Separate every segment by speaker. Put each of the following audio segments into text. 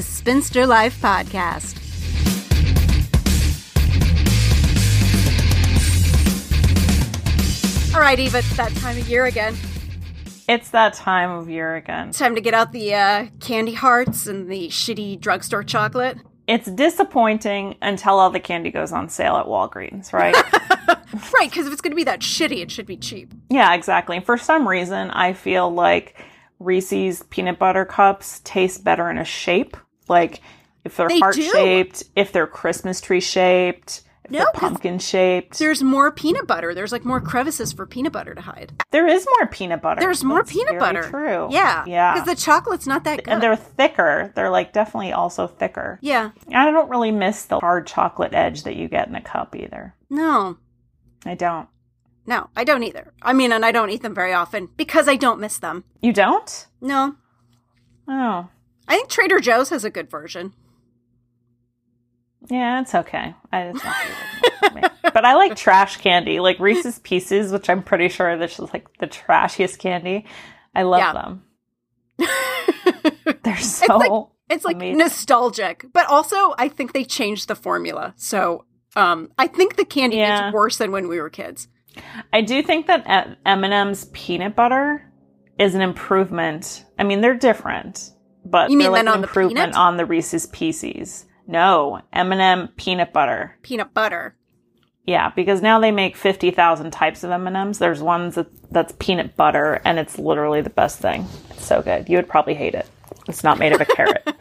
Speaker 1: the Spinster Life Podcast. All right, Eva, it's that time of year again.
Speaker 2: It's that time of year again.
Speaker 1: It's time to get out the uh, candy hearts and the shitty drugstore chocolate.
Speaker 2: It's disappointing until all the candy goes on sale at Walgreens, right?
Speaker 1: Right, because if it's going to be that shitty, it should be cheap.
Speaker 2: yeah, exactly. For some reason, I feel like Reese's peanut butter cups taste better in a shape. Like if they're
Speaker 1: They
Speaker 2: heart
Speaker 1: do.
Speaker 2: shaped, if they're Christmas tree shaped, if
Speaker 1: No,
Speaker 2: they're pumpkin shaped.
Speaker 1: There's more peanut butter. There's like more crevices for peanut butter to hide.
Speaker 2: There is more peanut butter.
Speaker 1: There's more
Speaker 2: That's
Speaker 1: peanut butter.
Speaker 2: True.
Speaker 1: Yeah.
Speaker 2: Yeah.
Speaker 1: Because the chocolate's not that good.
Speaker 2: and they're thicker. They're like definitely also thicker.
Speaker 1: yeah.
Speaker 2: I don't really miss the hard chocolate edge that you get in a cup either.
Speaker 1: No.
Speaker 2: I don't.
Speaker 1: No, I don't either. I mean, and I don't eat them very often because I don't miss them.
Speaker 2: You don't?
Speaker 1: No.
Speaker 2: Oh.
Speaker 1: I think Trader Joe's has a good version.
Speaker 2: Yeah, it's okay. I it's not really for me. But I like trash candy, like Reese's Pieces, which I'm pretty sure that's just like the trashiest candy. I love
Speaker 1: Yeah.
Speaker 2: them. They're so
Speaker 1: like- It's like nostalgic, but also I think they changed the formula. So um, I think the candy
Speaker 2: Yeah.
Speaker 1: is worse than when we were kids.
Speaker 2: I do think that M&M's peanut butter is an improvement. I mean, they're different, but
Speaker 1: You mean
Speaker 2: like an
Speaker 1: on
Speaker 2: improvement
Speaker 1: peanut?
Speaker 2: on the Reese's Pieces. No, M&M peanut butter.
Speaker 1: Peanut butter.
Speaker 2: Yeah, because now they make 50,000 types of M&Ms. There's ones that, that's peanut butter and it's literally the best thing. It's so good. You would probably hate it. It's not made of a carrot.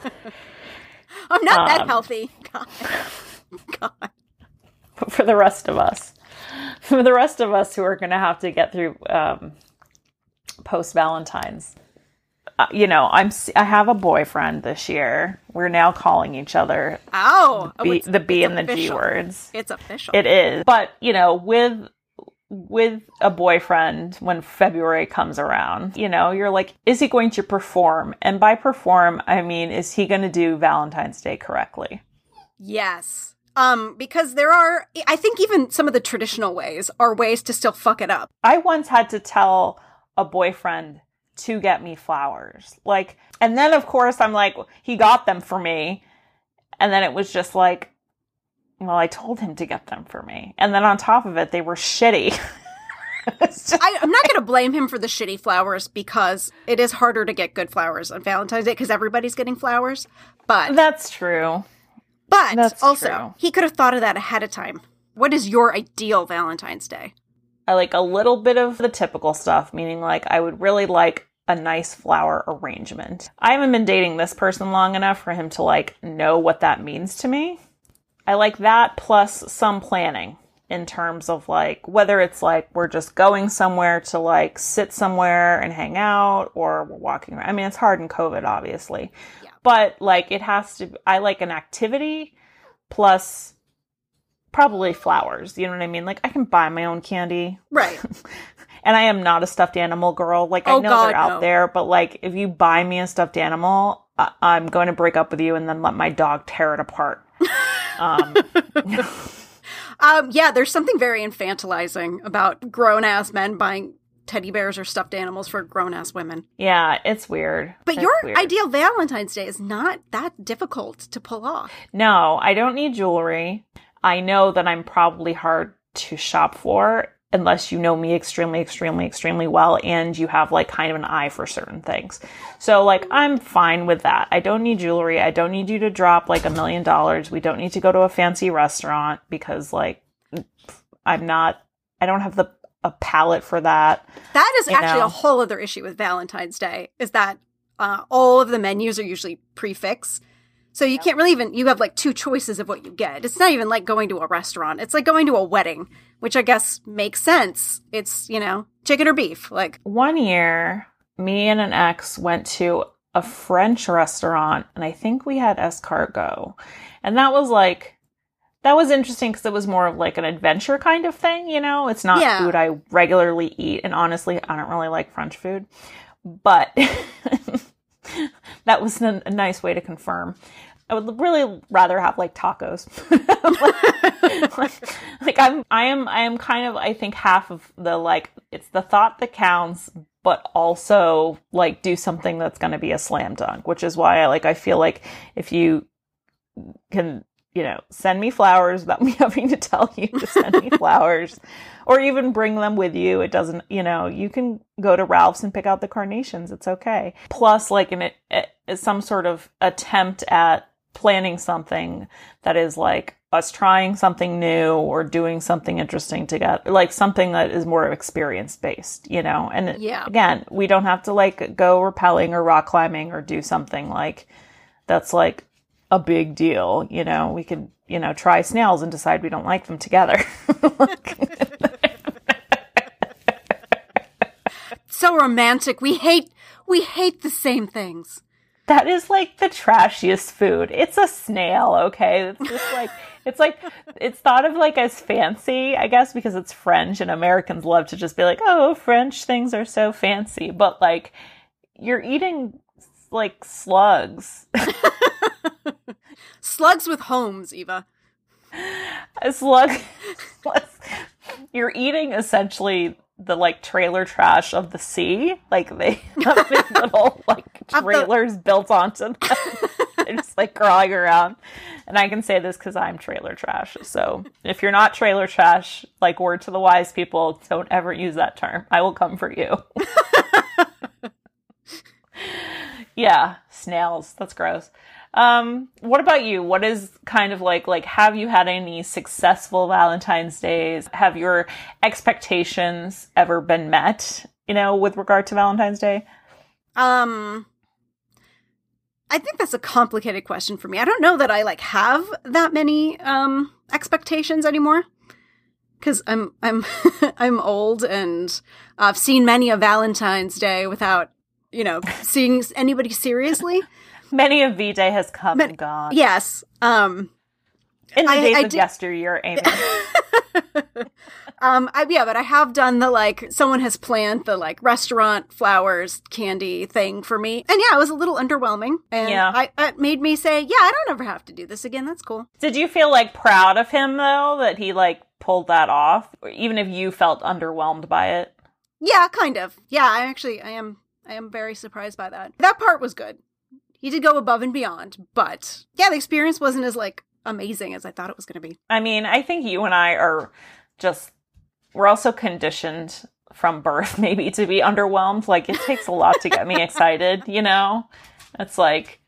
Speaker 1: I'm not that
Speaker 2: Um,
Speaker 1: healthy. God. God.
Speaker 2: But for the rest of us, for the rest of us who are going to have to get through um, post Valentine's, you know, I'm I have a boyfriend this year. We're now calling each other
Speaker 1: Ow. Oh,
Speaker 2: B,
Speaker 1: it's-
Speaker 2: the B and the G words.
Speaker 1: It's official.
Speaker 2: It is. But, you know, with with a boyfriend when February comes around, you know, you're like, is he going to perform? And by perform, I mean, is he going to do Valentine's Day correctly?
Speaker 1: Yes. Um, because there are, I think even some of the traditional ways are ways to still fuck it up.
Speaker 2: I once had to tell a boyfriend to get me flowers. Like, and then of course I'm like, he got them for me. And then it was just like, well, I told him to get them for me. And then on top of it, they were shitty.
Speaker 1: I, I'm not going to blame him for the shitty flowers because it is harder to get good flowers on Valentine's Day because everybody's getting flowers. But
Speaker 2: That's true.
Speaker 1: but
Speaker 2: that's
Speaker 1: also
Speaker 2: true.
Speaker 1: he could have thought of that ahead of time. What is your ideal Valentine's Day?
Speaker 2: I like a little bit of the typical stuff, meaning like I would really like a nice flower arrangement. I haven't been dating this person long enough for him to like know what that means to me. I like that plus some planning in terms of like whether it's like we're just going somewhere to like sit somewhere and hang out or we're walking around. I mean, it's hard in COVID, obviously.
Speaker 1: Yeah.
Speaker 2: But like it has to, I like an activity plus probably flowers. You know what I mean? Like I can buy my own candy.
Speaker 1: Right.
Speaker 2: And I am not a stuffed animal girl. Like I
Speaker 1: Oh,
Speaker 2: know
Speaker 1: God,
Speaker 2: they're out
Speaker 1: no.
Speaker 2: there, but like if you buy me a stuffed animal, I- I'm going to break up with you and then let my dog tear it apart. Um,
Speaker 1: Um, yeah, there's something very infantilizing about grown ass men buying teddy bears or stuffed animals for grown ass women.
Speaker 2: yeah, it's weird.
Speaker 1: But
Speaker 2: It's
Speaker 1: your
Speaker 2: weird.
Speaker 1: ideal Valentine's Day is not that difficult to pull off.
Speaker 2: No, I don't need jewelry. I know that I'm probably hard to shop for unless you know me extremely, extremely, extremely well and you have like kind of an eye for certain things. So like I'm fine with that. I don't need jewelry. I don't need you to drop like a million dollars. We don't need to go to a fancy restaurant because like I'm not I don't have the a palate for that.
Speaker 1: That is actually
Speaker 2: know.
Speaker 1: a whole other issue with Valentine's Day is that uh, all of the menus are usually prix fixe. So you can't really even you have like two choices of what you get. It's not even like going to a restaurant. It's like going to a wedding, which I guess makes sense. It's, you know, chicken or beef. Like
Speaker 2: One year, me and an ex went to a French restaurant, and I think we had escargot. And that was like, that was interesting because it was more of like an adventure kind of thing, you know? It's not
Speaker 1: Yeah.
Speaker 2: food I regularly eat. And honestly, I don't really like French food. But that was a, a nice way to confirm. I would really rather have like tacos. like, like I'm I am I am kind of I think half of the like it's the thought that counts, but also like do something that's going to be a slam dunk, which is why I like I feel like if you can you know, send me flowers without me having to tell you to send me flowers or even bring them with you. It doesn't, you know, you can go to Ralph's and pick out the carnations. It's okay. Plus, like, an, a, some sort of attempt at planning something that is like us trying something new or doing something interesting together, like something that is more experience based, you know? And
Speaker 1: yeah.
Speaker 2: again, we don't have to like go rappelling or rock climbing or do something like that's like a big deal. You know, we could, you know, try snails and decide we don't like them together.
Speaker 1: so romantic. We hate we hate the same things.
Speaker 2: That is like the trashiest food. It's a snail, okay? It's just like it's like it's thought of like as fancy, I guess, because it's French and Americans love to just be like, "Oh, French things are so fancy." But like you're eating like slugs.
Speaker 1: Slugs with homes, Eva.
Speaker 2: A slug. You're eating essentially the like trailer trash of the sea. Like they have these little like trailers the- built onto them. They're just like crawling around. And I can say this because I'm trailer trash. So if you're not trailer trash, like word to the wise people, don't ever use that term. I will come for you. yeah, snails. That's gross. Um, what about you? What is kind of like like have you had any successful Valentine's days? Have your expectations ever been met, you know, with regard to Valentine's Day?
Speaker 1: Um I think that's a complicated question for me. I don't know that I like have that many um expectations anymore cuz I'm I'm I'm old and I've seen many a Valentine's Day without, you know, seeing anybody seriously.
Speaker 2: Many of V Day has come and gone.
Speaker 1: Yes. Um
Speaker 2: in the I, days I of did... yesteryear, Amie.
Speaker 1: um, I, yeah, but I have done the like someone has planned the like restaurant flowers candy thing for me, and yeah, it was a little underwhelming, and yeah, I, it made me say, yeah, I don't ever have to do this again. That's cool.
Speaker 2: Did you feel like proud of him though that he like pulled that off, or even if you felt underwhelmed by it?
Speaker 1: Yeah, kind of. Yeah, I actually I am I am very surprised by that. That part was good he did go above and beyond, but yeah, the experience wasn't as like amazing as I thought it was going to be.
Speaker 2: I mean, I think you and I are just we're also conditioned from birth maybe to be underwhelmed. Like it takes a lot to get me excited, you know? It's like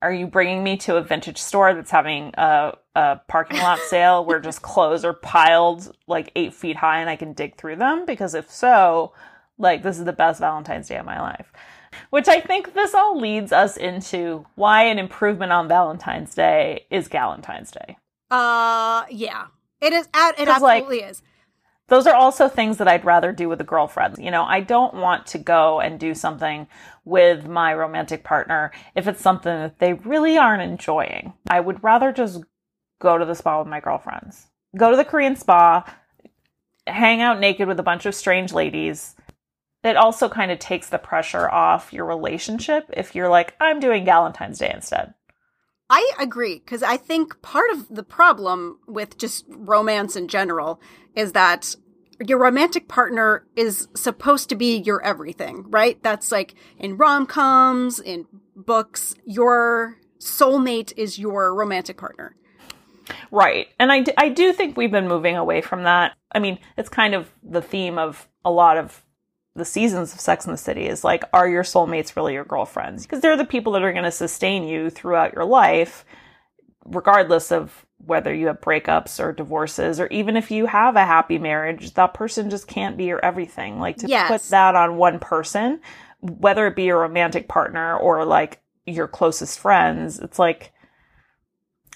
Speaker 2: are you bringing me to a vintage store that's having a, a parking lot sale where just clothes are piled like eight feet high and I can dig through them? Because if so, like this is the best Valentine's Day of my life. Which I think this all leads us into why an improvement on Valentine's Day is Galentine's Day.
Speaker 1: Uh, yeah, it is. It absolutely like, is.
Speaker 2: Those are also things that I'd rather do with a girlfriend. You know, I don't want to go and do something with my romantic partner if it's something that they really aren't enjoying. I would rather just go to the spa with my girlfriends. Go to the Korean spa, hang out naked with a bunch of strange ladies, it also kind of takes the pressure off your relationship if you're like, I'm doing Valentine's Day instead.
Speaker 1: I agree because I think part of the problem with just romance in general is that your romantic partner is supposed to be your everything, right? That's like in rom coms, in books, your soulmate is your romantic partner.
Speaker 2: Right. And I, d- I do think we've been moving away from that. I mean, it's kind of the theme of a lot of the seasons of Sex in the City is like, are your soulmates really your girlfriends? Because they're the people that are going to sustain you throughout your life, regardless of whether you have breakups or divorces, or even if you have a happy marriage, that person just can't be your everything. Like to yes. put that on one person, whether it be your romantic partner or like your closest friends, it's like,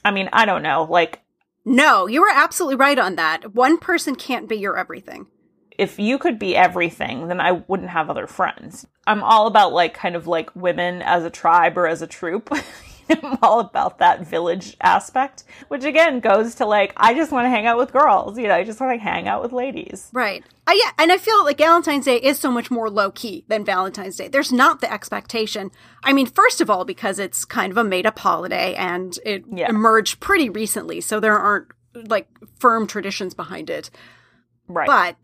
Speaker 2: I mean, I don't know. Like,
Speaker 1: no, you were absolutely right on that. One person can't be your everything
Speaker 2: if you could be everything, then I wouldn't have other friends. I'm all about like kind of like women as a tribe or as a troop. I'm all about that village aspect, which again goes to like, I just want to hang out with girls, you know, I just want to hang out with ladies.
Speaker 1: Right. Uh, yeah. And I feel like Galentine's Day is so much more low key than Valentine's Day. There's not the expectation. I mean, first of all, because it's kind of a made up holiday and it yeah. emerged pretty recently. So there aren't like firm traditions behind it.
Speaker 2: Right.
Speaker 1: But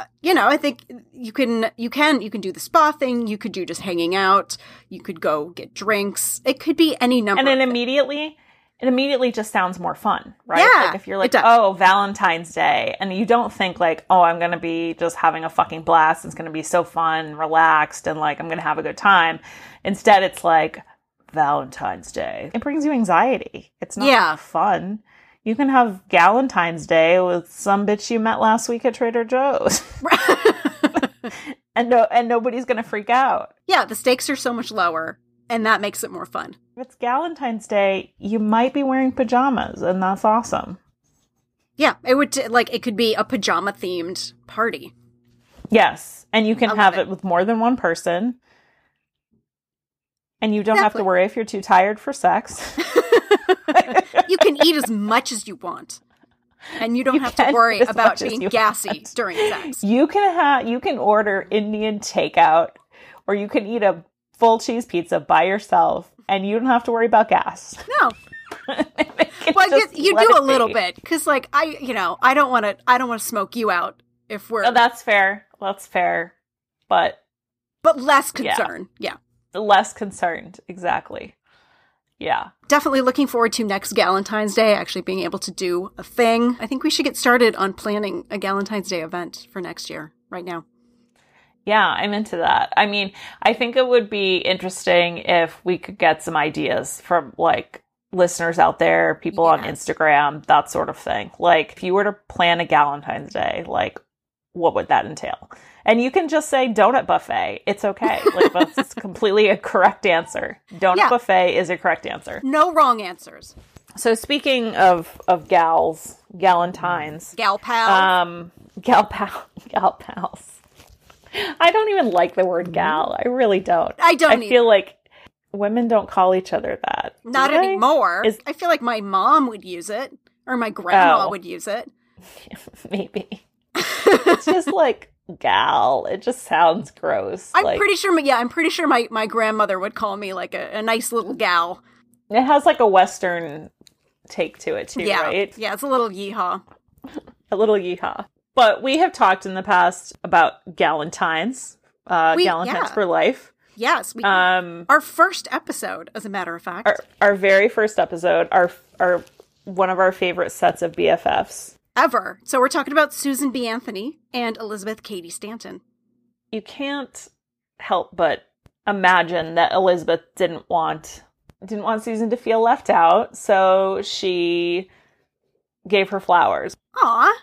Speaker 1: uh, you know, I think you can you can you can do the spa thing. You could do just hanging out. You could go get drinks. It could be any number.
Speaker 2: and then immediately it immediately just sounds more fun right
Speaker 1: Yeah,
Speaker 2: like if you're like oh valentine's day and you don't think like oh i'm gonna be just having a fucking blast it's gonna be so fun relaxed and like i'm gonna have a good time instead it's like valentine's day it brings you anxiety it's not
Speaker 1: Yeah.
Speaker 2: fun you can have galentine's day with some bitch you met last week at trader joe's and no and nobody's gonna freak out
Speaker 1: yeah, the stakes are so much lower, and that makes it more fun.
Speaker 2: If it's Galentine's Day, you might be wearing pajamas, and that's awesome.
Speaker 1: Yeah, it would t- like it could be a pajama themed party.
Speaker 2: Yes, and you can have
Speaker 1: it.
Speaker 2: it. with more than one person. And you don't have to worry if you're too tired for sex.
Speaker 1: You can eat as much as you want, and you don't
Speaker 2: You
Speaker 1: have to worry about being gassy
Speaker 2: want.
Speaker 1: during sex.
Speaker 2: you can have you can order Indian takeout or you can eat a full cheese pizza by yourself and you don't have to worry about gas.
Speaker 1: No,
Speaker 2: You
Speaker 1: well, guess you do a little
Speaker 2: be.
Speaker 1: bit because, like, I, you know, I don't want to, I don't want to smoke you out if we're,
Speaker 2: Oh, that's fair. That's fair. But
Speaker 1: but less
Speaker 2: Yeah.
Speaker 1: concern. yeah.
Speaker 2: less concerned. Exactly. Yeah.
Speaker 1: definitely looking forward to next Galentine's Day actually being able to do a thing. I think we should get started on planning a Galentine's Day event for next year right now.
Speaker 2: Yeah, I'm into that. I mean, I think it would be interesting if we could get some ideas from like listeners out there, people on Instagram, that sort of thing. Like, if you were to plan a Galentine's Day, like, what would that entail? And you can just say donut buffet. It's okay. Like, that's completely a correct answer. Donut
Speaker 1: Yeah.
Speaker 2: buffet is a correct answer.
Speaker 1: No wrong answers.
Speaker 2: So, speaking of of gals, galentines,
Speaker 1: Gal pal.
Speaker 2: um, gal pal, gal pals. I don't even like the word gal. I really don't.
Speaker 1: I don't
Speaker 2: I
Speaker 1: either.
Speaker 2: feel like women don't call each other that.
Speaker 1: Not anymore.
Speaker 2: Is-
Speaker 1: I feel like my mom would use it, or my grandma
Speaker 2: Oh.
Speaker 1: would use it.
Speaker 2: Maybe. It's just like gal. It just sounds gross.
Speaker 1: I'm
Speaker 2: like,
Speaker 1: pretty sure. My, yeah, I'm pretty sure my, my grandmother would call me like a, a nice little gal.
Speaker 2: it has like a western take to it too,
Speaker 1: yeah,
Speaker 2: right?
Speaker 1: yeah, it's a little yeehaw.
Speaker 2: A little yeehaw. But we have talked in the past about galentines, uh,
Speaker 1: We-
Speaker 2: galentines
Speaker 1: yeah.
Speaker 2: for life.
Speaker 1: Yes, we,
Speaker 2: Um,
Speaker 1: our first episode, as a matter of fact.
Speaker 2: our our very first episode, our our one of our favorite sets of BFFs.
Speaker 1: Ever. So we're talking about Susan B. Anthony and Elizabeth Cady Stanton.
Speaker 2: You can't help but imagine that Elizabeth didn't want didn't want Susan to feel left out, so she gave her flowers.
Speaker 1: Aw,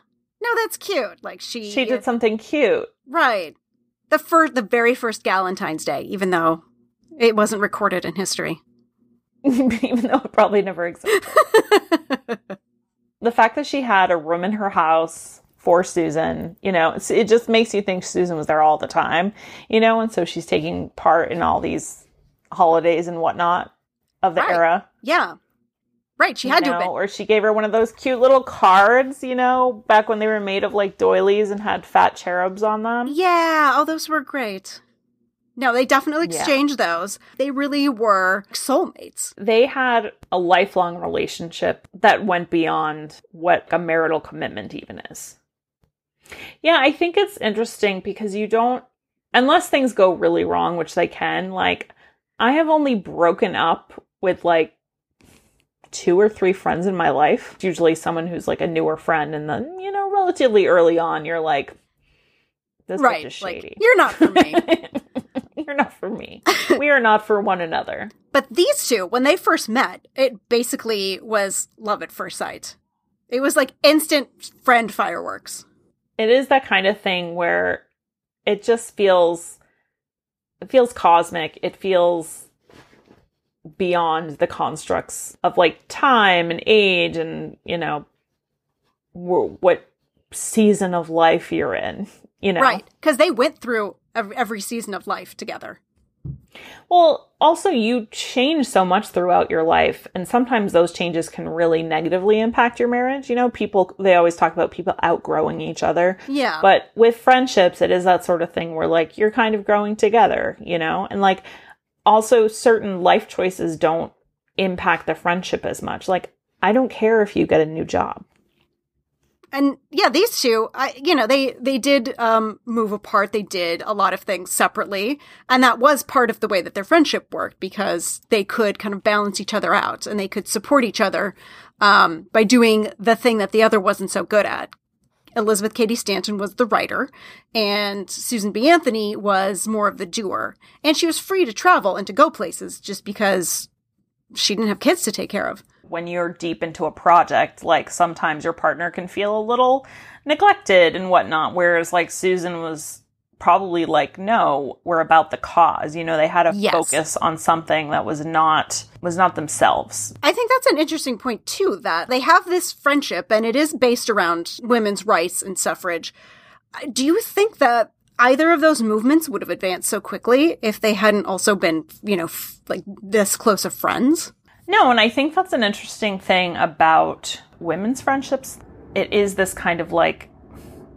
Speaker 1: no, that's cute. Like she,
Speaker 2: She did something cute.
Speaker 1: right. The first, the very first Galentine's Day, even though it wasn't recorded in history.
Speaker 2: even though it probably never existed. the fact that she had a room in her house for Susan, you know, it's, it just makes you think Susan was there all the time, you know, and so she's taking part in all these holidays and whatnot of the
Speaker 1: Right.
Speaker 2: era.
Speaker 1: yeah, right. She had to
Speaker 2: know,
Speaker 1: been.
Speaker 2: or she gave her one of those cute little cards, you know, back when they were made of like doilies and had fat cherubs on them.
Speaker 1: Yeah, oh, those were great. No, they definitely
Speaker 2: Yeah.
Speaker 1: exchanged those. They really were soulmates.
Speaker 2: They had a lifelong relationship that went beyond what a marital commitment even is. Yeah, I think it's interesting because you don't, unless things go really wrong, which they can, like, I have only broken up with like two or three friends in my life. It's usually someone who's like a newer friend, and then, you know, relatively early on, you're like, this
Speaker 1: right.
Speaker 2: is
Speaker 1: Like,
Speaker 2: shady.
Speaker 1: you're not for me.
Speaker 2: You're not for me. we are not for one another.
Speaker 1: But these two, when they first met, it basically was love at first sight. It was like instant friend fireworks.
Speaker 2: it is that kind of thing where it just feels it feels cosmic it feels beyond the constructs of like time and age and you know wh- what season of life you're in you know
Speaker 1: Right. Because they went through every, every season of life together.
Speaker 2: well also you change so much throughout your life and sometimes those changes can really negatively impact your marriage you know people they always talk about people outgrowing each other
Speaker 1: Yeah.
Speaker 2: But with friendships, it is that sort of thing where like you're kind of growing together, you know? And like also certain life choices don't impact the friendship as much. Like I don't care if you get a new job.
Speaker 1: And yeah, these two, I, you know, they they did um, move apart. They did a lot of things separately, and that was part of the way that their friendship worked because they could kind of balance each other out and they could support each other um, by doing the thing that the other wasn't so good at. Elizabeth Cady Stanton was the writer, and Susan B. Anthony was more of the doer. And she was free to travel and to go places just because she didn't have kids to take care of
Speaker 2: when you're deep into a project, like sometimes your partner can feel a little neglected and whatnot. Whereas like Susan was probably like, no, we're about the cause. You know, they had a yes. focus on something that was not was not themselves.
Speaker 1: I think that's an interesting point too, that they have this friendship and it is based around women's rights and suffrage. Do you think that either of those movements would have advanced so quickly if they hadn't also been, you know, f- like this close of friends?
Speaker 2: No, and I think that's an interesting thing about women's friendships. It is this kind of like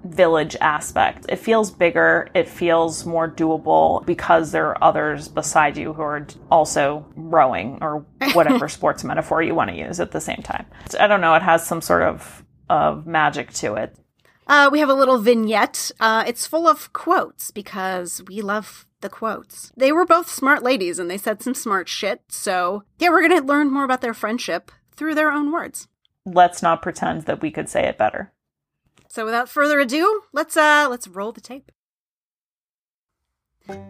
Speaker 2: village aspect. It feels bigger, it feels more doable because there are others beside you who are also rowing or whatever sports metaphor you want to use at the same time. I don't know, it has some sort of of magic to it.
Speaker 1: Uh, we have a little vignette. Uh, it's full of quotes because we love the quotes. They were both smart ladies and they said some smart shit. So, yeah, we're going to learn more about their friendship through their own words.
Speaker 2: Let's not pretend that we could say it better.
Speaker 1: So, without further ado, let's uh let's roll the tape.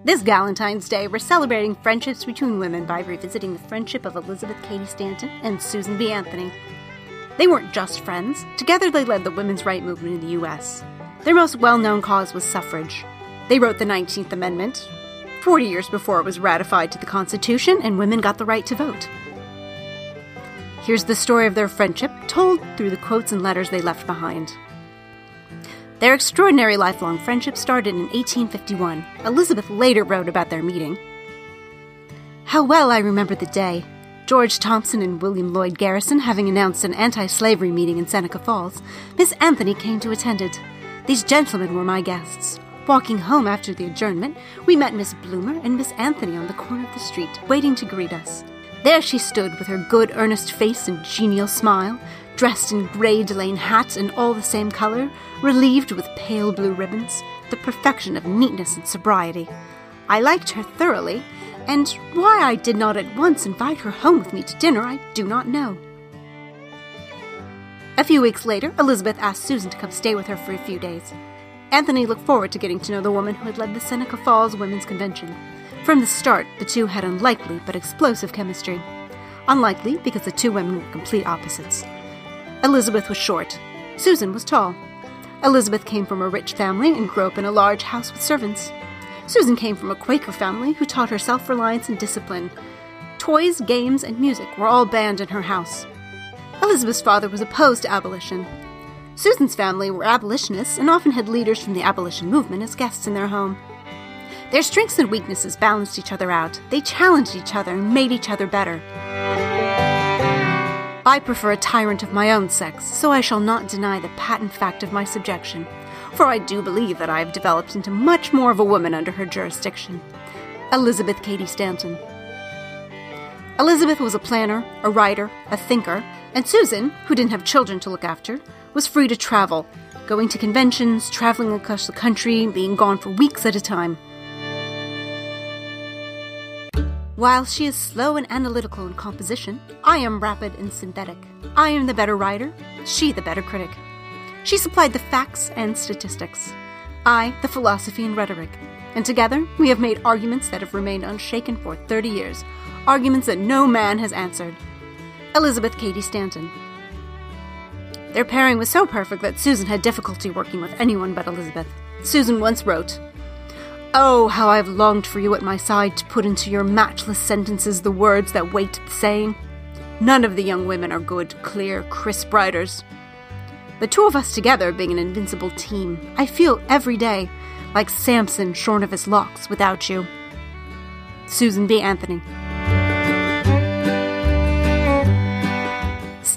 Speaker 1: This Valentine's Day, we're celebrating friendships between women by revisiting the friendship of Elizabeth Cady Stanton and Susan B. Anthony. They weren't just friends. Together, they led the women's right movement in the U.S. Their most well known cause was suffrage. They wrote the 19th Amendment, 40 years before it was ratified to the Constitution and women got the right to vote. Here's the story of their friendship, told through the quotes and letters they left behind. Their extraordinary lifelong friendship started in 1851. Elizabeth later wrote about their meeting. How well I remember the day. George Thompson and William Lloyd Garrison having announced an anti slavery meeting in Seneca Falls, Miss Anthony came to attend it. These gentlemen were my guests. Walking home after the adjournment, we met Miss Bloomer and Miss Anthony on the corner of the street, waiting to greet us. There she stood with her good, earnest face and genial smile, dressed in grey delaine hat and all the same color, relieved with pale blue ribbons, the perfection of neatness and sobriety. I liked her thoroughly, and why I did not at once invite her home with me to dinner I do not know. A few weeks later, Elizabeth asked Susan to come stay with her for a few days. Anthony looked forward to getting to know the woman who had led the Seneca Falls Women's Convention. From the start, the two had unlikely but explosive chemistry. Unlikely because the two women were complete opposites. Elizabeth was short, Susan was tall. Elizabeth came from a rich family and grew up in a large house with servants. Susan came from a Quaker family who taught her self reliance and discipline. Toys, games, and music were all banned in her house. Elizabeth's father was opposed to abolition, Susan's family were abolitionists and often had leaders from the abolition movement as guests in their home. Their strengths and weaknesses balanced each other out. They challenged each other and made each other better. I prefer a tyrant of my own sex, so I shall not deny the patent fact of my subjection, for I do believe that I have developed into much more of a woman under her jurisdiction. Elizabeth Cady Stanton. Elizabeth was a planner, a writer, a thinker, and Susan, who didn't have children to look after, was free to travel, going to conventions, traveling across the country, being gone for weeks at a time. While she is slow and analytical in composition, I am rapid and synthetic. I am the better writer, she the better critic. She supplied the facts and statistics, I the philosophy and rhetoric, and together we have made arguments that have remained unshaken for 30 years, arguments that no man has answered. Elizabeth Cady Stanton. Their pairing was so perfect that Susan had difficulty working with anyone but Elizabeth. Susan once wrote, Oh, how I've longed for you at my side to put into your matchless sentences the words that wait the saying. None of the young women are good, clear, crisp writers. The two of us together being an invincible team, I feel every day like Samson shorn of his locks without you. Susan B. Anthony.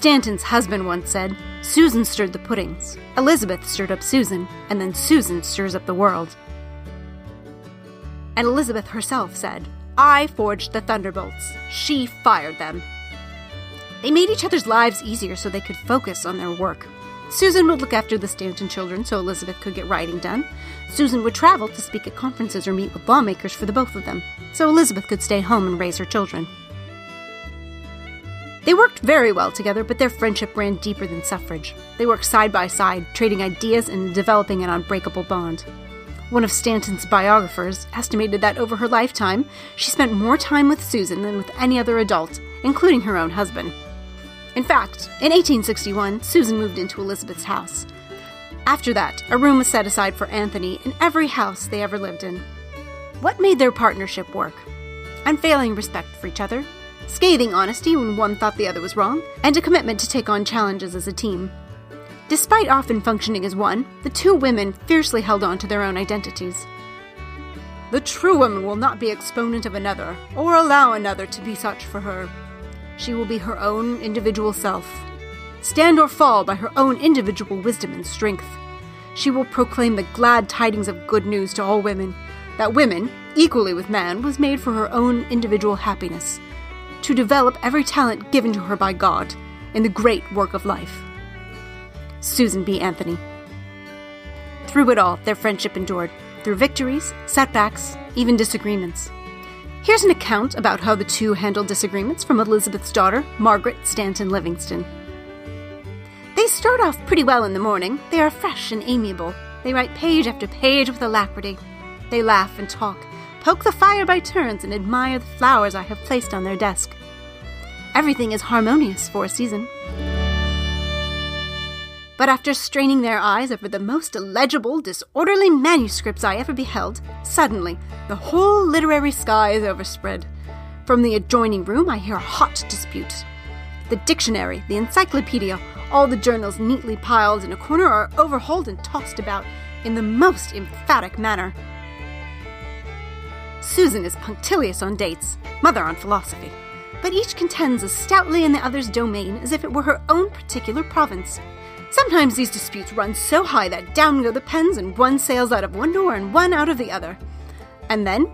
Speaker 1: Stanton's husband once said, Susan stirred the puddings, Elizabeth stirred up Susan, and then Susan stirs up the world. And Elizabeth herself said, I forged the thunderbolts, she fired them. They made each other's lives easier so they could focus on their work. Susan would look after the Stanton children so Elizabeth could get writing done. Susan would travel to speak at conferences or meet with lawmakers for the both of them, so Elizabeth could stay home and raise her children. They worked very well together, but their friendship ran deeper than suffrage. They worked side by side, trading ideas and developing an unbreakable bond. One of Stanton's biographers estimated that over her lifetime, she spent more time with Susan than with any other adult, including her own husband. In fact, in 1861, Susan moved into Elizabeth's house. After that, a room was set aside for Anthony in every house they ever lived in. What made their partnership work? Unfailing respect for each other, scathing honesty when one thought the other was wrong, and a commitment to take on challenges as a team. Despite often functioning as one, the two women fiercely held on to their own identities. The true woman will not be exponent of another, or allow another to be such for her. She will be her own individual self. Stand or fall by her own individual wisdom and strength. She will proclaim the glad tidings of good news to all women that women, equally with man, was made for her own individual happiness, to develop every talent given to her by God in the great work of life. Susan B. Anthony. Through it all, their friendship endured, through victories, setbacks, even disagreements. Here's an account about how the two handled disagreements from Elizabeth's daughter, Margaret Stanton Livingston. They start off pretty well in the morning. They are fresh and amiable. They write page after page with alacrity. They laugh and talk, poke the fire by turns, and admire the flowers I have placed on their desk. Everything is harmonious for a season. But after straining their eyes over the most illegible, disorderly manuscripts I ever beheld, suddenly the whole literary sky is overspread. From the adjoining room, I hear a hot dispute. The dictionary, the encyclopedia, all the journals neatly piled in a corner are overhauled and tossed about in the most emphatic manner. Susan is punctilious on dates, mother on philosophy, but each contends as stoutly in the other's domain as if it were her own particular province. Sometimes these disputes run so high that down go the pens and one sails out of one door and one out of the other. And then,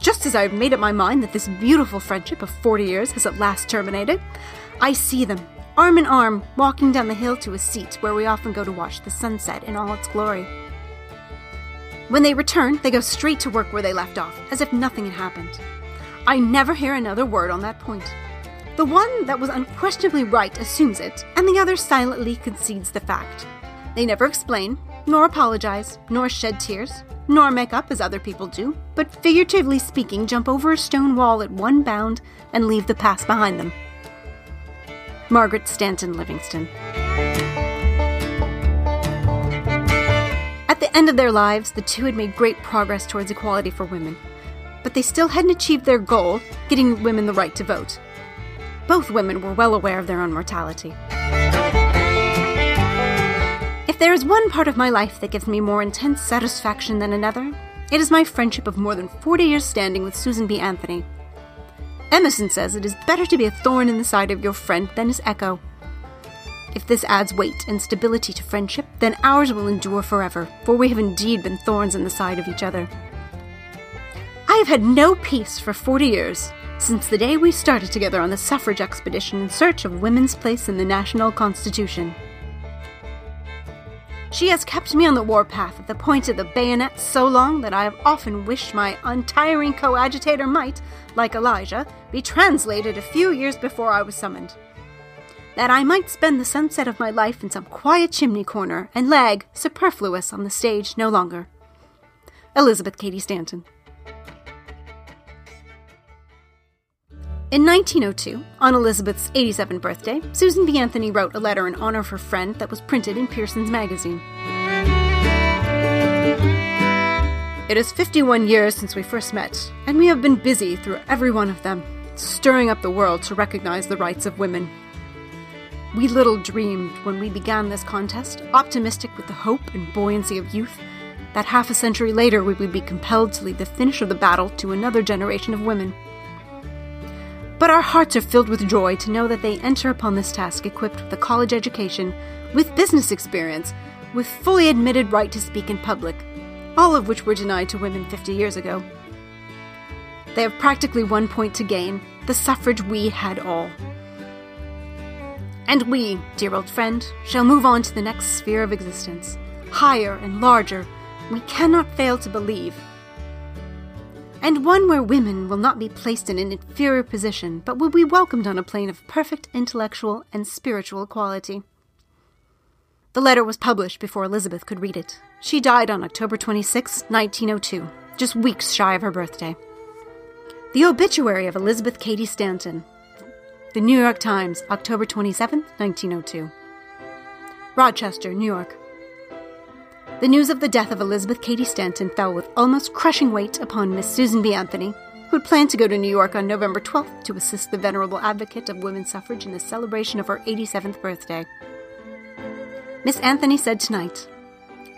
Speaker 1: just as I have made up my mind that this beautiful friendship of 40 years has at last terminated, I see them, arm in arm, walking down the hill to a seat where we often go to watch the sunset in all its glory. When they return, they go straight to work where they left off, as if nothing had happened. I never hear another word on that point. The one that was unquestionably right assumes it, and the other silently concedes the fact. They never explain, nor apologize, nor shed tears, nor make up as other people do, but figuratively speaking, jump over a stone wall at one bound and leave the past behind them. Margaret Stanton Livingston. End of their lives, the two had made great progress towards equality for women, but they still hadn't achieved their goal, getting women the right to vote. Both women were well aware of their own mortality. If there is one part of my life that gives me more intense satisfaction than another, it is my friendship of more than 40 years standing with Susan B. Anthony. Emerson says it is better to be a thorn in the side of your friend than his echo. If this adds weight and stability to friendship, then ours will endure forever, for we have indeed been thorns in the side of each other. I have had no peace for 40 years, since the day we started together on the suffrage expedition in search of women's place in the national constitution. She has kept me on the warpath at the point of the bayonet so long that I have often wished my untiring coadjutor might, like Elijah, be translated a few years before I was summoned. That I might spend the sunset of my life in some quiet chimney corner and lag, superfluous, on the stage no longer. Elizabeth Cady Stanton. In 1902, on Elizabeth's 87th birthday, Susan B. Anthony wrote a letter in honor of her friend that was printed in Pearson's magazine. It is 51 years since we first met, and we have been busy through every one of them, stirring up the world to recognize the rights of women. We little dreamed when we began this contest, optimistic with the hope and buoyancy of youth, that half a century later we would be compelled to leave the finish of the battle to another generation of women. But our hearts are filled with joy to know that they enter upon this task equipped with a college education, with business experience, with fully admitted right to speak in public, all of which were denied to women 50 years ago. They have practically one point to gain the suffrage we had all. And we, dear old friend, shall move on to the next sphere of existence, higher and larger, we cannot fail to believe. And one where women will not be placed in an inferior position, but will be welcomed on a plane of perfect intellectual and spiritual equality. The letter was published before Elizabeth could read it. She died on October 26, 1902, just weeks shy of her birthday. The obituary of Elizabeth Cady Stanton. The New York Times, October 27, 1902. Rochester, New York. The news of the death of Elizabeth Cady Stanton fell with almost crushing weight upon Miss Susan B. Anthony, who had planned to go to New York on November 12th to assist the venerable advocate of women's suffrage in the celebration of her 87th birthday. Miss Anthony said tonight,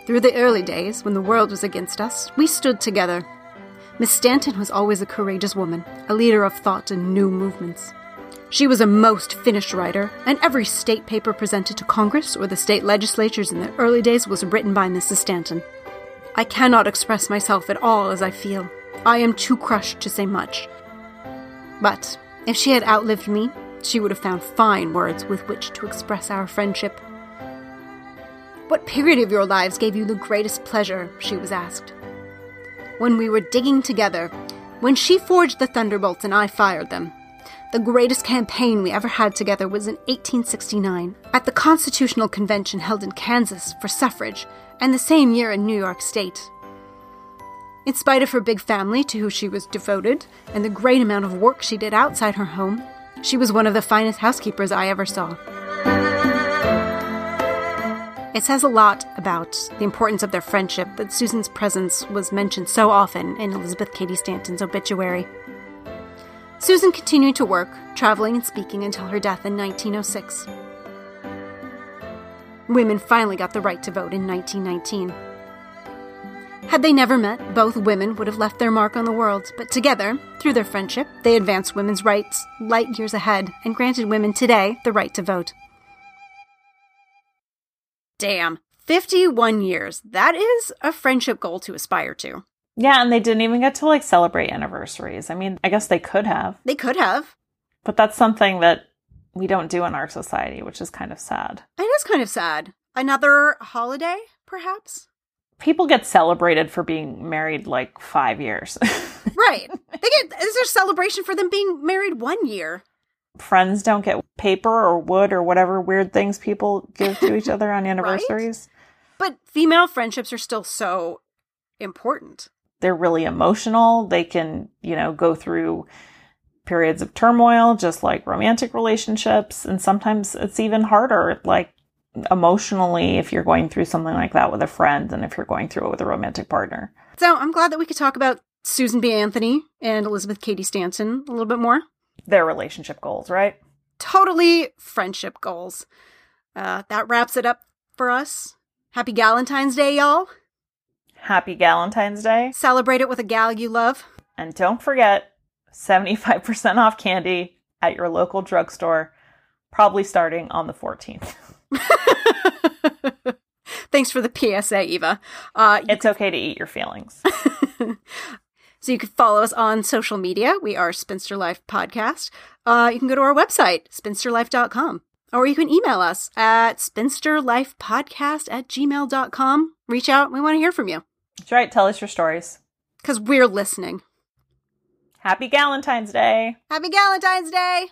Speaker 1: Through the early days, when the world was against us, we stood together. Miss Stanton was always a courageous woman, a leader of thought and new movements. She was a most finished writer, and every state paper presented to Congress or the state legislatures in the early days was written by Mrs. Stanton. I cannot express myself at all as I feel. I am too crushed to say much. But if she had outlived me, she would have found fine words with which to express our friendship. What period of your lives gave you the greatest pleasure? she was asked. When we were digging together, when she forged the thunderbolts and I fired them, the greatest campaign we ever had together was in 1869 at the Constitutional Convention held in Kansas for suffrage, and the same year in New York State. In spite of her big family to whom she was devoted and the great amount of work she did outside her home, she was one of the finest housekeepers I ever saw. It says a lot about the importance of their friendship that Susan's presence was mentioned so often in Elizabeth Cady Stanton's obituary. Susan continued to work, traveling and speaking until her death in 1906. Women finally got the right to vote in 1919. Had they never met, both women would have left their mark on the world, but together, through their friendship, they advanced women's rights light years ahead and granted women today the right to vote. Damn, 51 years. That is a friendship goal to aspire to.
Speaker 2: Yeah, and they didn't even get to like celebrate anniversaries. I mean, I guess they could have.
Speaker 1: They could have.
Speaker 2: But that's something that we don't do in our society, which is kind of sad.
Speaker 1: It is kind of sad. Another holiday, perhaps?
Speaker 2: People get celebrated for being married like five years.
Speaker 1: right. They get is there celebration for them being married one year?
Speaker 2: Friends don't get paper or wood or whatever weird things people give to each other on anniversaries.
Speaker 1: right? But female friendships are still so important
Speaker 2: they're really emotional. They can, you know, go through periods of turmoil, just like romantic relationships. And sometimes it's even harder, like emotionally, if you're going through something like that with a friend than if you're going through it with a romantic partner.
Speaker 1: So I'm glad that we could talk about Susan B. Anthony and Elizabeth Cady Stanton a little bit more.
Speaker 2: Their relationship goals, right?
Speaker 1: Totally friendship goals. Uh, that wraps it up for us. Happy Galentine's Day, y'all.
Speaker 2: Happy Galentine's Day.
Speaker 1: Celebrate it with a gal you love.
Speaker 2: And don't forget 75% off candy at your local drugstore, probably starting on the 14th.
Speaker 1: Thanks for the PSA, Eva. Uh,
Speaker 2: it's okay to eat your feelings.
Speaker 1: so you can follow us on social media. We are Spinster Life Podcast. Uh, you can go to our website, spinsterlife.com. Or you can email us at spinsterlifepodcast at gmail.com. Reach out. We want to hear from you.
Speaker 2: That's right. Tell us your stories.
Speaker 1: Because we're listening.
Speaker 2: Happy Galentine's Day.
Speaker 1: Happy Galentine's Day.